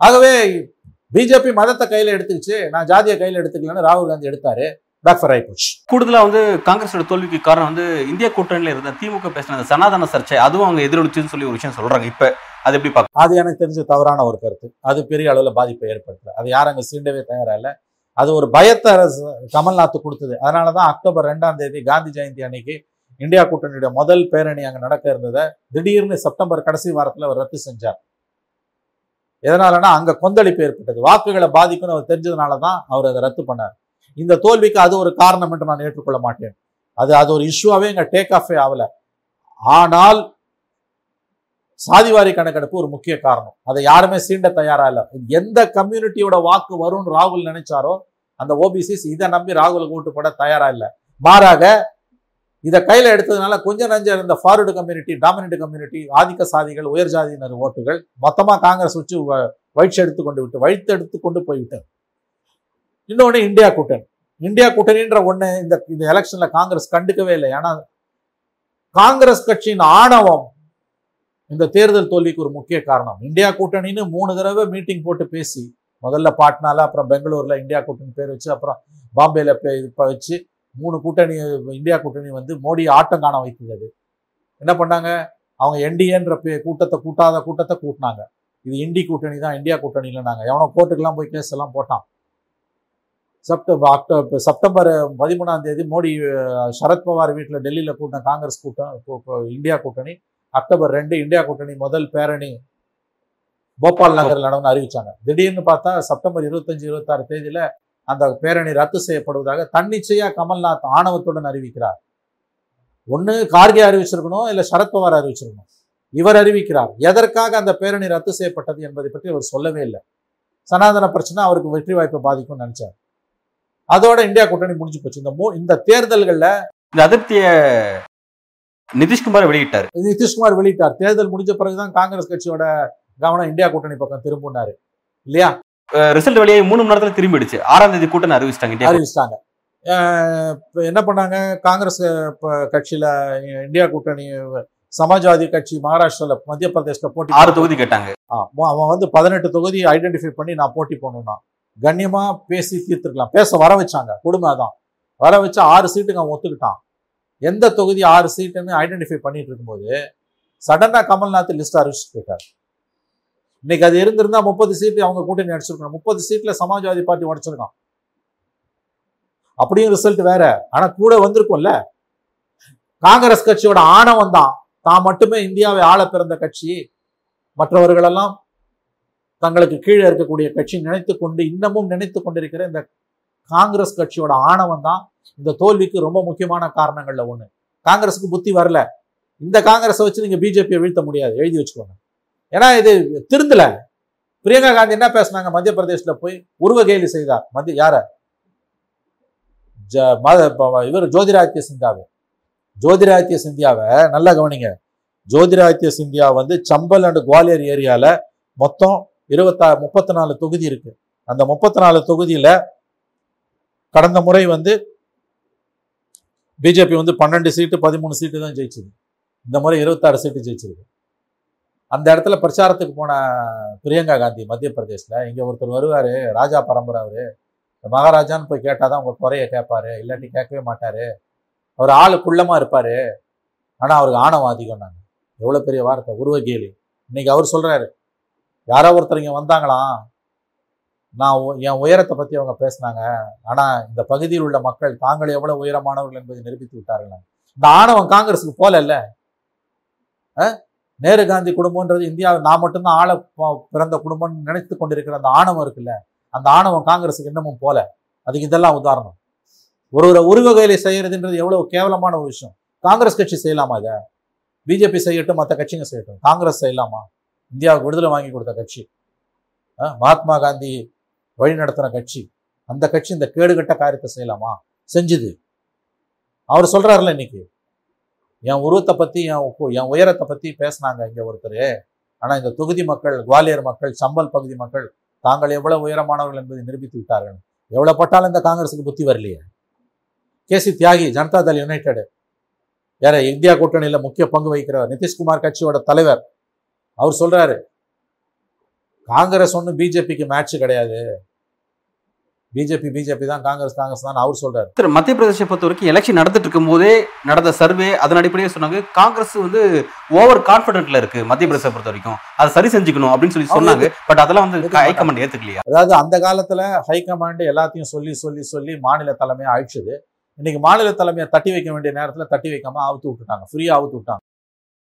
ஆகவே பிஜேபி மதத்தை கையில் எடுத்துக்கிச்சு நான் ஜாதியை கையில் எடுத்துக்கலன்னு ராகுல் காந்தி எடுத்தாரு பேக்ஃபர் ஆகி போச்சு. கூடுதலா வந்து காங்கிரஸோட தோல்விக்கு காரணம் வந்து இந்திய கூட்டணியில இருந்த திமுக பேசின அந்த சனாதன சர்ச்சை அதுவும் அவங்க எதிரொலிச்சுன்னு சொல்லி ஒரு விஷயம் சொல்றாங்க. இப்ப அது எப்படி பார்க்க அது எனக்கு தெரிஞ்ச தவறான ஒரு கருத்து. அது பெரிய அளவில் பாதிப்பை ஏற்படுத்தல. அது யாரும் அங்கே சீண்டவே தயாரா இல்லை அது ஒரு பயத்தை கமல்நாத் கொடுத்தது. அதனாலதான் அக்டோபர் ரெண்டாம் தேதி காந்தி ஜெயந்தி அன்னைக்கு இந்தியா கூட்டணியுடைய முதல் பேரணி அங்கே நடக்க இருந்ததை திடீர்னு செப்டம்பர் கடைசி வாரத்தில் அவர் ரத்து செஞ்சார். எதனாலனா அங்கே கொந்தளிப்பு ஏற்பட்டது. வாக்குகளை பாதிக்கும்னு அவர் தெரிஞ்சதுனால தான் அவர் அதை ரத்து பண்ணார். இந்த தோல்விக்கு அது ஒரு காரணம் என்று நான் ஏற்றுக்கொள்ள மாட்டேன். அது அது ஒரு இஷ்யூவாகவே இங்கே டேக் ஆஃபே ஆகலை ஆனால் சாதிவாரி கணக்கெடுப்பு ஒரு முக்கிய காரணம். அதை யாருமே சீண்ட தயாரா இல்லை. எந்த கம்யூனிட்டியோட வாக்கு வரும்னு ராகுல் நினைச்சாரோ அந்த ஓபிசிஸ் இதை நம்பி ராகுலுக்கு ஓட்டு போட தயாரா இல்லை. மாறாக இதை கையில் எடுத்ததுனால கொஞ்சம் நஞ்சம் இருந்த ஃபார்வர்டு கம்யூனிட்டி டாமினன்ட் கம்யூனிட்டி ஆதிக்க சாதிகள் உயர் ஜாதியினர் ஓட்டுகள் மொத்தமாக காங்கிரஸ் வச்சு வயிற்று எடுத்து கொண்டு விட்டு வழித்து எடுத்து கொண்டு போய்விட்டது. இன்னொன்று இந்தியா கூட்டணி. இந்தியா கூட்டணின்ற ஒன்று இந்த இந்த எலெக்ஷனில் காங்கிரஸ் கண்டுக்கவே இல்லை. ஏன்னா காங்கிரஸ் கட்சியின் ஆணவம் இந்த தேர்தல் தோல்விக்கு ஒரு முக்கிய காரணம். இந்தியா கூட்டணின்னு மூணு தடவை மீட்டிங் போட்டு பேசி முதல்ல பாட்னால அப்புறம் பெங்களூர்ல இந்தியா கூட்டணி பேர் வச்சு அப்புறம் பாம்பேல பே- வச்சு மூணு கூட்டணி இந்தியா கூட்டணி வந்து மோடி ஆட்டம் காண வைத்தது. என்ன பண்ணாங்க? அவங்க என்டிஏன்ற பே- கூட்டத்தை கூட்டாத கூட்டத்தை கூட்டினாங்க. இது இண்டி கூட்டணி தான் இந்தியா கூட்டணியில் நாங்கள் எவனோ கோர்ட்டுக்கெல்லாம் போய் கேஸ் எல்லாம் போட்டான். செப்டம்பர் அக்டோபர் செப்டம்பர் பதிமூணாம் தேதி மோடி சரத்பவார் வீட்டில் டெல்லியில் கூட்டின காங்கிரஸ் கூட்டம் இந்தியா கூட்டணி. அக்டோபர் ரெண்டு இந்தியா கூட்டணி முதல் பேரணி போபால் நகரில் நடந்து அறிவிச்சாங்க. திடீர்னு பார்த்தா செப்டம்பர் இருபத்தஞ்சு இருபத்தாறு தேதியில அந்த பேரணி ரத்து செய்யப்படுவதாக தன்னிச்சையா கமல்நாத் ஆணவத்துடன் அறிவிக்கிறார். ஒண்ணு கார்கே அறிவிச்சிருக்கணும் இல்ல சரத்பவார் அறிவிச்சிருக்கணும். இவர் அறிவிக்கிறார். எதற்காக அந்த பேரணி ரத்து செய்யப்பட்டது என்பதை பற்றி அவர் சொல்லவே இல்லை. சனாதன பிரச்சனை அவருக்கு வெற்றி வாய்ப்பை பாதிக்கும்னு நினைச்சார். அதோட இந்தியா கூட்டணி முடிஞ்சு போச்சு. இந்த மூ இந்த தேர்தல்களில் இந்த அதிருப்தியை நிதிஷ்குமார் வெளியிட்டாரு. நிதிஷ்குமார் வெளியிட்டார். தேர்தல் முடிஞ்ச பிறகுதான் காங்கிரஸ் கட்சியோட கவனம் இந்தியா கூட்டணி பக்கம் திரும்பினாரு. இல்லையா? ரிசல்ட் வெளியே மூணு மணி நேரத்துல திரும்பிடுச்சு. ஆறாம் தேதி கூட்டணி அறிவிச்சிட்டாங்க அறிவிச்சிட்டாங்க. என்ன பண்ணாங்க? காங்கிரஸ் கட்சியில இந்தியா கூட்டணி சமாஜ்வாதி கட்சி மகாராஷ்டிரால மத்திய பிரதேசல போட்டி ஆறு தொகுதி கேட்டாங்க. அவன் வந்து பதினெட்டு தொகுதி ஐடென்டிஃபை பண்ணி நான் போட்டி போடணும்னா கண்ணியமா பேசி தீர்த்துருக்கலாம். பேச வர வச்சாங்க. கொடுமை அதான் வர வச்சு ஆறு சீட்டுக்கு அவன் ஒத்துக்கிட்டான். எந்த தொகுதி ஆறு சீட்டுன்னு ஐடென்டிஃபை பண்ணிட்டு இருக்கும்போது சடனா கமல்நாத் லிஸ்ட் அறிவிச்சுட்டு போயிட்டார். இன்னைக்கு அது இருந்திருந்தா முப்பது சீட்டு அவங்க கூட்டணி அடிச்சிருக்கணும். முப்பது சீட்ல சமாஜ்வாதி பார்ட்டி உடைச்சிருக்கான். அப்படியும் ரிசல்ட் வேற. ஆனா கூட வந்திருக்கும்ல. காங்கிரஸ் கட்சியோட ஆணவம் தான். தான் மட்டுமே இந்தியாவை ஆள பிறந்த கட்சி. மற்றவர்களெல்லாம் தங்களுக்கு கீழே இருக்கக்கூடிய கட்சி நினைத்து கொண்டு இன்னமும் நினைத்து கொண்டிருக்கிற இந்த காங்கிரஸ் கட்சியோட ஆணவம் தான் இந்த தோல்விக்கு ரொம்ப முக்கியமான காரணங்கள்ல ஒன்று காங்கிரஸுக்கு புத்தி வரல. இந்த காங்கிரஸை வச்சு நீங்க பிஜேபியை வீழ்த்த முடியாது. எழுதி வச்சுக்கோங்க. ஏன்னா இது திருந்தல. பிரியங்கா காந்தி என்ன பேசுனாங்க? மத்திய பிரதேஷ்ல போய் உருவ கேலி செய்தார். மத்திய யார? ஜ- இவர் ஜோதிராதித்ய சிந்தியாவை. ஜோதிராதித்ய சிந்தியாவை நல்லா கவனிங்க. ஜோதிராதித்ய சிந்தியா வந்து சம்பல் அண்ட் குவாலியர் ஏரியால மொத்தம் இருபத்தா முப்பத்தி நாலு தொகுதி இருக்கு. அந்த முப்பத்தி நாலு தொகுதியில கடந்த முறை வந்து பிஜேபி வந்து பன்னெண்டு சீட்டு பதிமூணு சீட்டு தான் ஜெயிச்சது. இந்த முறை இருபத்தாறு சீட்டு ஜெயிச்சிருக்கு அந்த இடத்துல பிரச்சாரத்துக்கு போன பிரியங்கா காந்தி மத்திய பிரதேசில் இங்கே ஒருத்தர் வருவார் ராஜா பரம்பரை அவர். மகாராஜான்னு போய் கேட்டால் தான் உங்கள் குறைய கேட்பாரு இல்லாட்டி கேட்கவே மாட்டார். அவர் ஆள் குள்ளமாக இருப்பார். ஆனால் அவருக்கு ஆணவம் அதிகம் நாங்கள் எவ்வளோ பெரிய வார்த்தை உருவகேலி. இன்னைக்கு அவர் சொல்கிறாரு யாரோ ஒருத்தர் இங்கே வந்தாங்களாம் நான் உ- என் உயரத்தை பத்தி அவங்க பேசினாங்க. ஆனா இந்த பகுதியில் உள்ள மக்கள் தாங்கள் எவ்வளவு உயரமானவர்கள் என்பதை நிரூபித்து விட்டார்கள். இந்த ஆணவம் காங்கிரஸுக்கு போல இல்ல நேரு காந்தி குடும்பம்ன்றது இந்தியாவில் நான் மட்டும்தான் ஆள பிறந்த குடும்பம்னு நினைத்து கொண்டிருக்கிற அந்த ஆணவம் இருக்குல்ல? அந்த ஆணவம் காங்கிரஸுக்கு இன்னமும் போல. அதுக்கு இதெல்லாம் உதாரணம். ஒரு ஒரு உருவகையில செய்யறதுன்றது எவ்வளவு கேவலமான ஒரு விஷயம். காங்கிரஸ் கட்சி செய்யலாமா இதை? பிஜேபி செய்யட்டும் மற்ற கட்சிங்க செய்யட்டும். காங்கிரஸ் செய்யலாமா? இந்தியாவுக்கு விடுதலை வாங்கி கொடுத்த கட்சி. மகாத்மா காந்தி வழி நடத்துகிற கட்சி. அந்த கட்சி இந்த கேடுகட்ட காரியத்தை செய்யலாமா? செஞ்சுது. அவர் சொல்கிறாருல இன்னைக்கு. என் உருவத்தை பத்தி என் என் உயரத்தை பத்தி பேசினாங்க இங்க ஒருத்தர். ஆனா இந்த தொகுதி மக்கள் குவாலியர் மக்கள் சம்பல் பகுதி மக்கள் தாங்கள் எவ்வளவு உயரமானவர்கள் என்பதை நிரூபித்து விட்டார்கள். எவ்வளோ பட்டாலும் இந்த காங்கிரஸுக்கு புத்தி வரலையே. KC Tyagi Janata Dal United. யார இந்தியா கூட்டணியில முக்கிய பங்கு வகிக்கிறவர் நிதிஷ்குமார் கட்சியோட தலைவர். அவர் சொல்றாரு காங்கிரஸ் ஒன்றும் பிஜேபிக்கு மேட்ச் கிடையாது. பிஜேபி பிஜேபி தான் காங்கிரஸ் காங்கிரஸ் தான் அவர் சொல்றாரு. திரு மத்திய பிரதேசத்தை பொறுத்த வரைக்கும் எலெக்ஷன் நடந்துட்டு இருக்கும்போதே நடந்த சர்வே அதன் அடிப்படையில் சொன்னாங்க காங்கிரஸ் வந்து ஓவர் கான்பிடென்ட்ல இருக்கு மத்திய பிரதேசத்தை பொறுத்த வரைக்கும் அதை சரி செஞ்சுக்கணும் அப்படின்னு சொல்லி சொன்னாங்க. பட் அதெல்லாம் வந்து ஹைகமாண்ட் ஏத்துக்கலையா? அதாவது அந்த காலத்துல ஹைகமாண்ட் எல்லாத்தையும் சொல்லி சொல்லி சொல்லி மாநில தலைமையை அழிச்சுது இன்னைக்கு மாநில தலைமையை தட்டி வைக்க வேண்டிய நேரத்துல தட்டி வைக்காம அவுத்து விட்டுட்டாங்க. ஃப்ரீயா அவுத்து விட்டாங்க.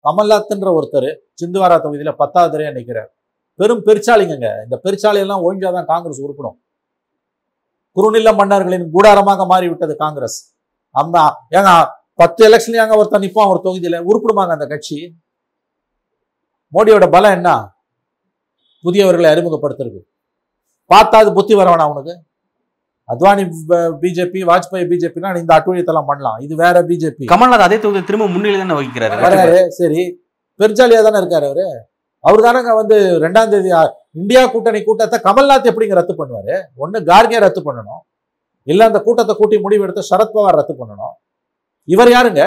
கமல்நாத்ன்ற ஒருத்தர் சிந்துவாரா தொகுதியில பத்தாவது தரையா நிக்கிறார். பெரும் பெருச்சாளிங்க இந்த பெருச்சாளி எல்லாம் ஒழிஞ்சாதான் காங்கிரஸ் உருப்படும். குறுநில மன்னர்களின் கூடாரமாக மாறிவிட்டது காங்கிரஸ். அம்மா ஏங்க பத்து எலெக்ஷன்ல அங்க ஒருத்தன் நிப்பான் ஒரு தொகுதியில. உருப்பிடுமாங்க அந்த கட்சி? மோடியோட பலம் என்ன? புதியவர்களை அறிமுகப்படுத்துறது பார்த்தா அது புத்தி வரவேணா அவனுக்கு அத்வானி பிஜேபி வாஜ்பாய் பிஜேபினா இந்த அட்டுழியத்தெல்லாம் பண்ணலாம். இது வேற பிஜேபி. கமல்நாத் அதே தொகுதி திரும்ப முன்னிலை தானே வகிக்கிறாரு சரி. பெருச்சாலியா தானே இருக்காரு அவரு? அவர் தானங்க வந்து ரெண்டாம் தேதி இந்தியா கூட்டணி கூட்டத்தை கமல்நாத் எப்படிங்க ரத்து பண்ணுவாரு? ஒண்ணு கார்கே ரத்து பண்ணணும். இல்ல அந்த கூட்டத்தை கூட்டி முடிவெடுத்து சரத்பவார் ரத்து பண்ணணும். இவர் யாருங்க?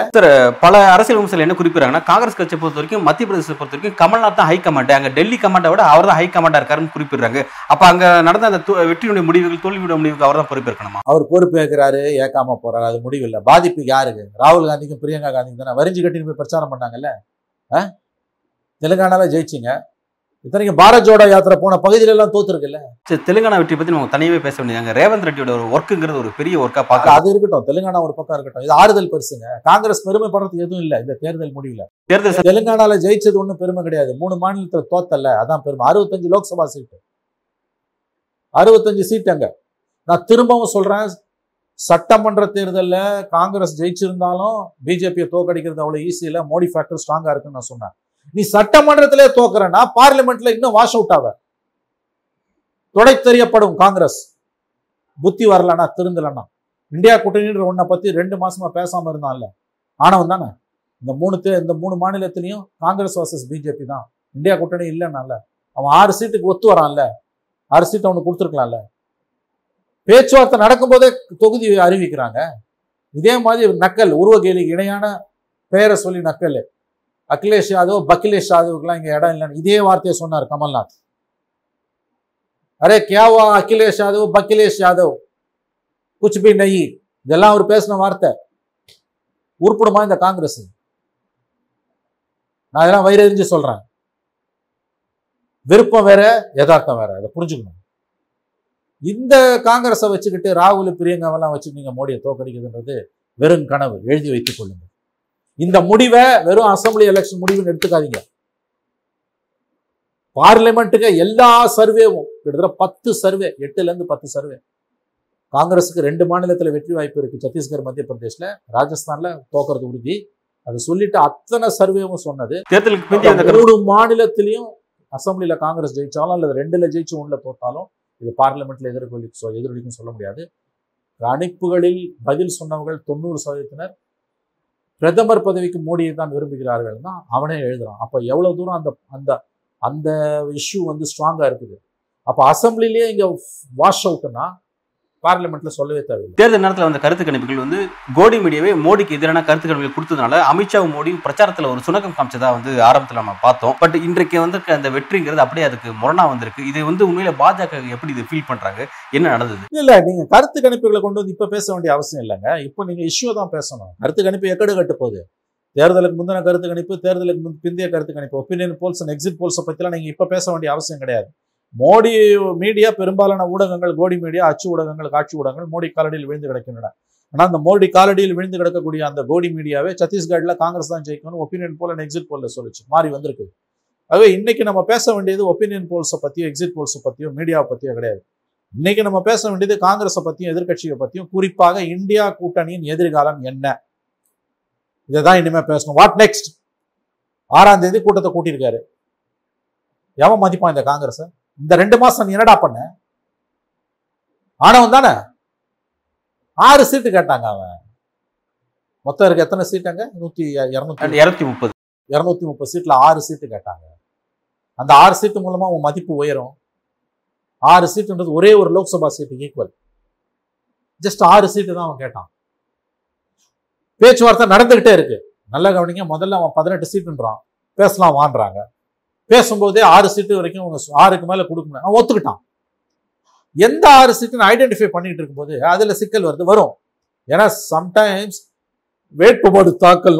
பல அரசியல் விமர்சனம் என்ன குறிப்பிடுறாங்கன்னா காங்கிரஸ் கட்சியை பொறுத்த வரைக்கும் மத்திய பிரதேசத்தை பொறுத்த வரைக்கும் கமல்நாத் தான் ஹை கமாண்ட் அங்க டெல்லி கமாண்டை விட அவர் தான் ஹை கமாண்டா இருக்காருன்னு குறிப்பிடுறாங்க. அப்ப அங்க நடந்த அந்த வெற்றியுடைய முடிவுகள் தோல்வியுடைய முடிவுக்கு அவர் தான் பொறுப்பேற்கணுமா? அவர் பொறுப்பு ஏற்கிறாரு ஏக்காம போறாரு அது முடிவில்லை பாதிப்பு யாருக்கு ராகுல் காந்திக்கும் பிரியங்கா காந்திக்கும் தானே? வரிஞ்சு கட்டின்னு போய் பிரச்சாரம் பண்ணாங்கல்ல? ஆ? தெலுங்கானால ஜெயிச்சிங்க. இத்தனைக்கும் பாரத் ஜோடோ யாத்திரை போன பகுதியில எல்லாம் தோத்துருக்குல்ல? சரி தெலுங்கானா வெற்றி பத்தி நம்ம தனியாவே பேச வேண்டியதாங்க ரேவந்த் ரெட்டியோட ஒரு ஒர்க்குங்கிறது ஒரு பெரிய ஒர்க்கா அது- பார்க்க அது இருக்கட்டும். தெலுங்கானா ஒரு பக்கம் இருக்கட்டும். இது ஆறுதல் பெருசுங்க. காங்கிரஸ் பெருமைப்படுறதுக்கு எதுவும் இல்லை. இந்த தேர்தல் முடியல. தேர்தல் தெலுங்கானால ஜெயிச்சது ஒண்ணும் பெருமை கிடையாது. மூணு மாநிலத்துல தோத்தல்ல அதான் பெருமை. அறுபத்தஞ்சு லோக்சபா சீட்டு. அறுபத்தஞ்சு சீட் அங்க. நான் திரும்பவும் சொல்றேன். சட்டமன்ற தேர்தல்ல காங்கிரஸ் ஜெயிச்சிருந்தாலும் பிஜேபியை தோக்கடிக்கிறது அவ்வளவு ஈஸி இல்ல. மோடி ஃபேக்டர் ஸ்ட்ராங்கா இருக்குன்னு நான் சொன்னேன். நீ சட்டமன்றத்திலே தோக்குறனா பார்லிமெண்ட்ல இன்னும் வாஷ் அவுட் ஆவ. தொடை தெரியப்படும் காங்கிரஸ். புத்தி வரலனா திருந்தலனா இந்தியா கூட்டணின்ற ஒன்றை பத்தி ரெண்டு மாசமா பேசாம இருந்தான்ல. ஆனவன் தானே. இந்த மூணு இந்த மூணு மாநிலத்திலையும் காங்கிரஸ் வர்சஸ் பிஜேபி தான். இந்தியா கூட்டணி இல்லைன்னால அவன் ஆறு சீட்டுக்கு ஒத்து வரான்ல. ஆறு சீட் அவனுக்கு கொடுத்துருக்கலாம்ல. பேச்சுவார்த்தை நடக்கும்போதே தொகுதி அறிவிக்கிறாங்க. இதே மாதிரி நக்கல் உருவகேலிக்கு இணையான பெயரை சொல்லி நக்கல். அகிலேஷ் யாதவ் பக்கிலேஷ் யாதவுக்குலாம் இங்க இடம் இல்லைன்னு இதே வார்த்தையை சொன்னார் கமல்நாத். அரே கேவா அகிலேஷ் யாதவ் பக்கிலேஷ் யாதவ்? குச் பி நெய். இதெல்லாம் அவர் பேசின வார்த்தை. உருப்பிடுமா இந்த காங்கிரஸ்? நான் இதெல்லாம் வயிறறிஞ்சு சொல்றேன். விருப்பம் வேற யதார்த்தம் வேற. அதை புரிஞ்சுக்கணும். இந்த காங்கிரஸை வச்சுக்கிட்டு ராகுல் பிரியங்காவெல்லாம் வச்சு நீங்க மோடியை தோக்கடிக்கிறதுன்றது வெறும் கனவு. எழுதி வைத்துக் கொள்ளுங்க இந்த முடிவை வெறும் அசம்பிளி எலெக்ஷன் முடிவுன்னு எடுத்துக்காதீங்க. பார்லிமெண்ட்டுக்கு எல்லா சர்வேவும் கிட்டத்தட்ட பத்து சர்வே எட்டுல இருந்து பத்து சர்வே காங்கிரஸுக்கு ரெண்டு மாநிலத்துல வெற்றி வாய்ப்பு இருக்கு. சத்தீஸ்கர் மத்திய பிரதேஷ்ல ராஜஸ்தான்ல தோக்கிறது உறுதி. அது சொல்லிட்டு அத்தனை சர்வேவும் சொன்னது. தேர்தலுக்கு மூணு மாநிலத்திலையும் அசம்பிளியில் காங்கிரஸ் ஜெயிச்சாலும் அல்லது ரெண்டுல ஜெயிச்சு ஒன்றில் தோத்தாலும் இது பார்லிமெண்ட்ல எதிர்கொள்ளி சொ- எதிரொலிக்கும் சொல்ல முடியாது. கணிப்புகளில் பதில் சொன்னவர்கள் தொண்ணூறு சதவீதத்தினர் பிரதமர் பதவிக்கு மோடியை தான் விரும்புகிறார்கள் தான் அவனே எழுதுறான். அப்போ எவ்வளோ தூரம் அந்த அந்த அந்த இஷ்யூ வந்து ஸ்ட்ராங்காக இருக்குது? அப்போ அசம்பிளிலேயே இங்கே வாஷ் அவுட்னா பார்லிமெண்ட்ல சொல்லவே தேவையில்லை. தேர்தல் நேரத்தில் வந்த கருத்து கணிப்புகள் வந்து கோடி மீடியாவே மோடிக்கு எதிரான கருத்து கணிப்புகள் கொடுத்ததுனால அமித்ஷாவும் மோடியும் பிரச்சாரத்தில் ஒரு சுணக்கம் காமிச்சதா வந்து ஆரம்பத்தில் நம்ம பார்த்தோம். பட் இன்றைக்கு வந்து அந்த வெற்றிங்கிறது அப்படியே அதுக்கு முரணா வந்திருக்கு. இது வந்து உண்மையில பாஜக எப்படி இது ஃபீல் பண்றாங்க? என்ன நடந்தது? இல்ல நீங்க கருத்து கணிப்புகளை கொண்டு வந்து இப்ப பேச வேண்டிய அவசியம் இல்லைங்க. இப்போ நீங்க இஷ்யூ தான் பேசணும். கருத்து கணிப்பு எக்கடு கட்டு போகுது. தேர்தலுக்கு முந்தின கருத்து கணிப்பு தேர்தலுக்கு முன் பிந்தைய கருத்து கணிப்பு ஒப்பீனியன் போல்ஸ் அண்ட் எக்ஸிட் போல்ஸை பத்திலாம் நீங்க இப்ப பேச வேண்டிய அவசியம் கிடையாது. மோடி மீடியா பெரும்பாலான ஊடகங்கள் கோடி மீடியா அச்சு ஊடகங்கள் காட்சி ஊடகங்கள் மோடி காலடியில் விழுந்து கிடக்கின்றன. ஆனால் அந்த மோடி காலடியில் விழுந்து கிடக்கக்கூடிய அந்த கோடி மீடியாவே சத்தீஸ்கர்ல காங்கிரஸ் தான் ஜெயிக்கணும் ஒப்பீனியன் போல் அண்ட் எக்ஸிட் போலில் சொல்லிச்சு மாறி வந்திருக்கு. ஆகவே இன்னைக்கு நம்ம பேச வேண்டியது ஒப்பீனியன் போல்ஸை பற்றியும் எக்ஸிட் போல்ஸை பற்றியும் மீடியாவை பற்றியோ கிடையாது. இன்னைக்கு நம்ம பேச வேண்டியது காங்கிரஸை பற்றியும் எதிர்க்கட்சியை பற்றியும் குறிப்பாக இந்தியா கூட்டணியின் எதிர்காலம் என்ன? இதை தான் இனிமேல் பேசணும். வாட் நெக்ஸ்ட் ஆறாம் தேதி கூட்டத்தை கூட்டியிருக்காரு. எவன் மதிப்பான் இந்த காங்கிரஸை? இந்த ரெண்டு மாசம் நீ என்னடா பண்ண? ஆனவன் தானே? ஆறு சீட்டு கேட்டாங்க அவன். மொத்தம் இருக்கு எத்தனை சீட்டாங்க நூத்தி இருநூத்தி இருநூத்தி முப்பது. இருநூத்தி முப்பது சீட்ல ஆறு சீட்டு கேட்டாங்க. அந்த ஆறு சீட்டு மூலமா உன் மதிப்பு உயரும். ஆறு சீட்டுன்றது ஒரே ஒரு லோக்சபா சீட்டு ஈக்குவல் ஜஸ்ட் ஆறு சீட்டு தான் அவன் கேட்டான். பேச்சுவார்த்தை நடந்துகிட்டே இருக்கு. நல்லா கவனிங்க முதல்ல அவன் பதினெட்டு சீட்டுன்றான். பேசலாம் வான்றாங்க பேசும்போதே ஆறு சீட்டு வரைக்கும் அவங்க ஆறுக்கு மேலே கொடுக்க முடியாது அவன் ஒத்துக்கிட்டான். எந்த ஆறு சீட்டுன்னு ஐடென்டிஃபை பண்ணிட்டு இருக்கும்போது அதில் சிக்கல் வருது வரும். ஏன்னா சம்டைம்ஸ் வேட்புமனு தாக்கல்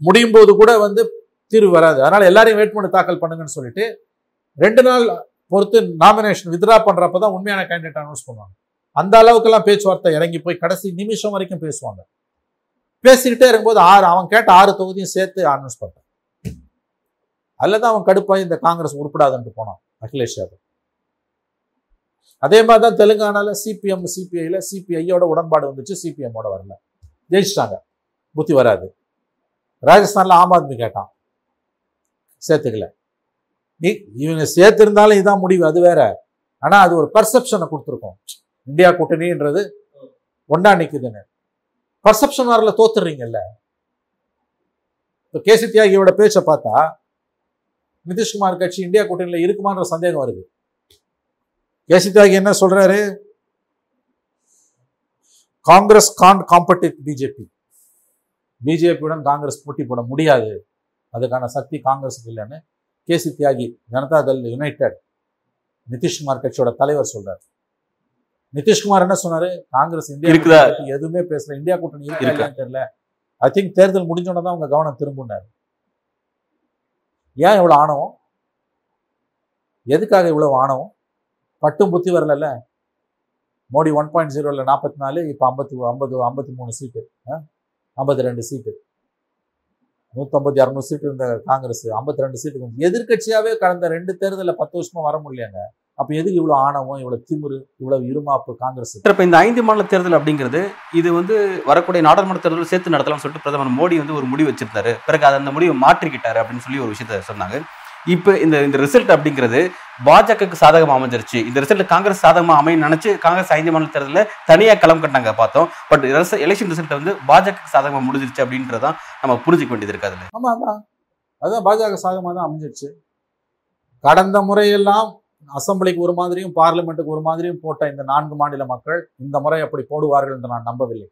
முடியும் போது கூட வந்து தீர்வு வராது. அதனால் எல்லாரையும் வேட்புமனு தாக்கல் பண்ணுங்கன்னு சொல்லிட்டு ரெண்டு நாள் பொறுத்து நாமினேஷன் வித்ரா பண்ணுறப்ப தான் உண்மையான கேண்டிடேட் அனௌன்ஸ் பண்ணுவாங்க. அந்த அளவுக்கெல்லாம் பேச்சுவார்த்தை இறங்கி போய் கடைசி நிமிஷம் வரைக்கும் பேசுவாங்க. பேசிக்கிட்டே இருக்கும்போது ஆறு அவன் கேட்ட ஆறு தொகுதியும் சேர்த்து அனௌன்ஸ் பண்ணுறான் அல்லது அவன் கடுப்பாய் இந்த காங்கிரஸ் உருப்படாதுன்ட்டு போனான் அகிலேஷ் யாதவ். அதே மாதிரி தான் தெலுங்கானால சிபிஎம் சிபிஐயில் சிபிஐயோட உடன்பாடு வந்துச்சு சிபிஎம்மோட வரல. ஜெயிச்சிட்டாங்க. புத்தி வராது. ராஜஸ்தான்ல ஆம் ஆத்மி கேட்டான். சேர்த்துக்கல. நீ இவங்க சேர்த்திருந்தாலும் இதான் முடிவு அது வேற. ஆனா அது ஒரு பர்செப்ஷனை கொடுத்துருக்கோம். இந்தியா கூட்டணின்றது ஒண்டா நிக்குதுன்னு. பர்செப்ஷன் வரல தோத்துறீங்கல்ல இப்போ கேசி தியாகியோட பேச்சை பார்த்தா நிதிஷ்குமார் கட்சி இந்தியா கூட்டணியில் இருக்குமான்ற சந்தேகம் வருது. கேசி தியாகி என்ன சொல்றாரு? காங்கிரஸ் கான் காம்படிட் பிஜேபி பிஜேபியுடன் காங்கிரஸ் போட்டி போட முடியாது. அதுக்கான சக்தி காங்கிரஸுக்கு இல்லைன்னு கேசி தியாகி ஜனதா தள் யுனைடெட் நிதிஷ்குமார் கட்சியோட தலைவர் சொல்றாரு. நிதிஷ்குமார் என்ன சொன்னாரு? காங்கிரஸ் இந்தியா இருக்குதா? எதுவுமே பேசல. இந்தியா கூட்டணி இருக்கா இருக்கா? இல்லையான்னு தெரியல. ஐ திங்க் தேர்தல் முடிஞ்சோட தான் உங்க கவனம் திரும்பினாரு. ஏன் இவ்வளோ ஆணவம்? எதுக்காக இவ்வளோ ஆணவம்? பட்டும் புத்தி வரலல்ல? மோடி ஒன் பாயிண்ட் ஜீரோவில் நாற்பத்தி நாலு இப்போ ஐம்பத்தி ஐம்பது ஐம்பத்தி மூணு சீட்டு. ஐம்பத்தி ரெண்டு சீட்டு. நூற்றம்பது இரநூறு சீட்டு இருந்த காங்கிரஸ் ஐம்பத்தி ரெண்டு சீட்டு எதிர்கட்சியாகவே கடந்த ரெண்டு தேர்தலில் பத்து வருஷமாக வர முடியலங்க அப்போ எதுக்கு இவ்வளோ ஆணவம் இவ்வளோ திமிரு இவ்வளோ இருமாப்பு காங்கிரஸ்? இப்ப இந்த ஐந்து மாநில தேர்தல் அப்படிங்கிறது இது வந்து வரக்கூடிய நாடாளுமன்ற தேர்தல் சேர்த்து நடத்தலாம்னு சொல்லிட்டு பிரதமர் மோடி வந்து ஒரு முடிவு வச்சிருந்தாரு. பிறகு அதை அந்த முடிவை மாற்றிக்கிட்டாரு அப்படின்னு சொல்லி ஒரு விஷயத்த சொன்னாங்க. இப்போ இந்த இந்த ரிசல்ட் அப்படிங்கிறது பாஜகவுக்கு சாதகமா அமைஞ்சிருச்சு. இந்த ரிசல்ட் காங்கிரஸ் சாதகமா அமையும் நினைச்சு காங்கிரஸ் ஐந்து மாநில தேர்தலில் தனியா களம் கட்டாங்க பார்த்தோம். பட் எலெக்ஷன் ரிசல்ட் வந்து பாஜகவுக்கு சாதகமா முடிஞ்சிருச்சு அப்படின்றதான் நம்ம புரிஞ்சுக்க வேண்டியது இருக்கு அதுல. ஆமா அதான் அதான் பாஜக சாதகமாக தான் அமைஞ்சிருச்சு. கடந்த முறையெல்லாம் அசம்பிளிக்கு ஒரு மாதிரியும் பார்லிமெண்ட்டுக்கு ஒரு மாதிரியும் போட்ட இந்த நான்கு மாநில மக்கள் இந்த முறை அப்படி போடுவார்கள் என்று நான் நம்பவில்லை.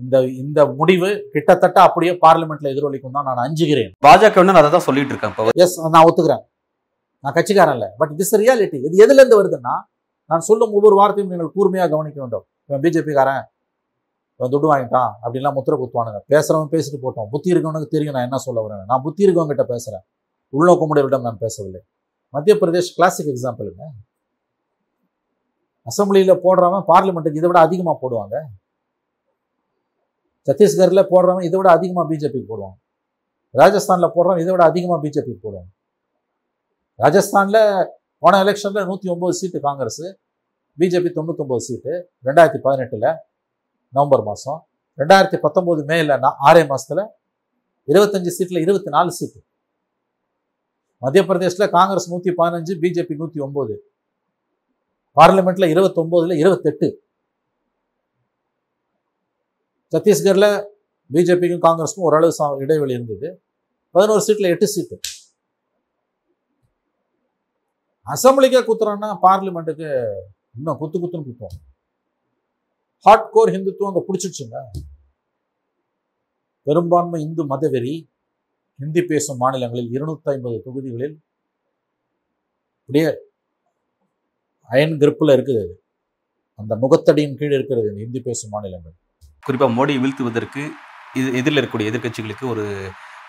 இந்த இந்த முடிவு கிட்டத்தட்ட அப்படியே பார்லிமெண்ட்ல எதிரொலிக்கும் தான் நான் அஞ்சுகிறேன். பாஜக அதை தான் சொல்லிட்டு இருக்கேன். எஸ் நான் ஒத்துக்கிறேன். நான் கட்சிக்காரன் இல்லை பட் திஸ் ரியாலிட்டி இது எதுல இருந்து வருதுன்னா நான் சொல்லும் ஒவ்வொரு வார்த்தையும் நீங்கள் கூர்மையாக கவனிக்க வேண்டும். இவன் பிஜேபிக்காரன். இவன் துட்டு வாங்கிட்டான். அப்படின்லாம் முத்திர குத்துவானுங்க. பேசுறவன் பேசிட்டு போட்டோம். புத்தி இருக்கவனுக்கு தெரியும் நான் என்ன சொல்ல வரேன் நான் புத்தி இருக்கவங்க கிட்ட பேசுறேன் உள்நோக்கமுடையவரிடம் நான் பேசவில்லை. மத்திய பிரதேஷ் கிளாசிக் எக்ஸாம்பிளுங்க அசம்பிளியில் போடுறவன் பார்லிமெண்ட்டுக்கு இதை விட அதிகமாக போடுவாங்க. சத்தீஸ்கரில் போடுறவன் இதை விட அதிகமாக பிஜேபிக்கு போடுவான். ராஜஸ்தானில் போடுறவன் இதை விட அதிகமாக பிஜேபிக்கு போடுவான். ராஜஸ்தானில் போன எலெக்ஷனில் நூற்றி ஒம்பது சீட்டு காங்கிரஸ் பிஜேபி தொண்ணூத்தொம்பது சீட்டு ரெண்டாயிரத்தி பதினெட்டில் நவம்பர் மாதம் ரெண்டாயிரத்தி பத்தொம்போது மேல நான் ஆறே மாதத்தில் இருபத்தஞ்சு சீட்டில் இருபத்தி நாலு சீட்டு மத்திய பிரதேசில் காங்கிரஸ் நூற்றி பதினஞ்சு பிஜேபி நூற்றி ஒம்பது பார்லிமெண்ட்டில் இருபத்தொம்போதுல இருபத்தெட்டு. சத்தீஸ்கரில் பிஜேபிக்கும் காங்கிரஸுக்கும் ஓரளவு சா- இடைவெளி இருந்தது. பதினோரு சீட்டில் எட்டு சீட்டு. அசம்பிளிக்கே குத்துறான்னா பார்லிமெண்ட்டுக்கு இன்னும் குத்து குத்துன்னு குத்துவோம். ஹார்ட் கோர் ஹிந்துத்துவம் அங்கே பிடிச்சிடுச்சுங்க பெரும்பான்மை இந்து மதவெறி. ஹிந்தி பேசும் மாநிலங்களில் இருநூத்தி ஐம்பது தொகுதிகளில் அப்படியே அயன் கிரிப்பில் இருக்குது அது. அந்த முகத்தடியின் கீழ் இருக்கிறது இந்த ஹிந்தி பேசும் மாநிலங்கள். குறிப்பாக மோடியை வீழ்த்துவதற்கு இது எதிரில் இருக்கக்கூடிய எதிர்க்கட்சிகளுக்கு ஒரு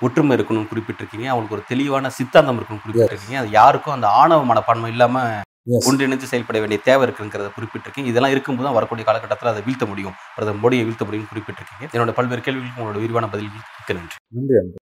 ஒற்றுமை இருக்கணும்னு குறிப்பிட்டிருக்கீங்க. அவங்களுக்கு ஒரு தெளிவான சித்தாந்தம் இருக்கணும்னு குறிப்பிட்டிருக்கீங்க. அது யாருக்கும் அந்த ஆணவ மனப்பான்மை இல்லாம Yes. ஒன்றிணைந்து செயல்பட வேண்டிய தேவை இருக்குங்கிறத குறிப்பிட்டிருக்கீங்க. இதெல்லாம் இருக்கும்போது தான் வரக்கூடிய காலகட்டத்தில் அதை வீழ்த்த முடியும். பிரதமர் மோடியை வீழ்த்த முடியும்னு குறிப்பிட்டிருக்கீங்க. என்னோட பல்வேறு கேள்விகளுக்கு உங்களோட விரிவான பதில்களுக்கு நன்றி நன்றி.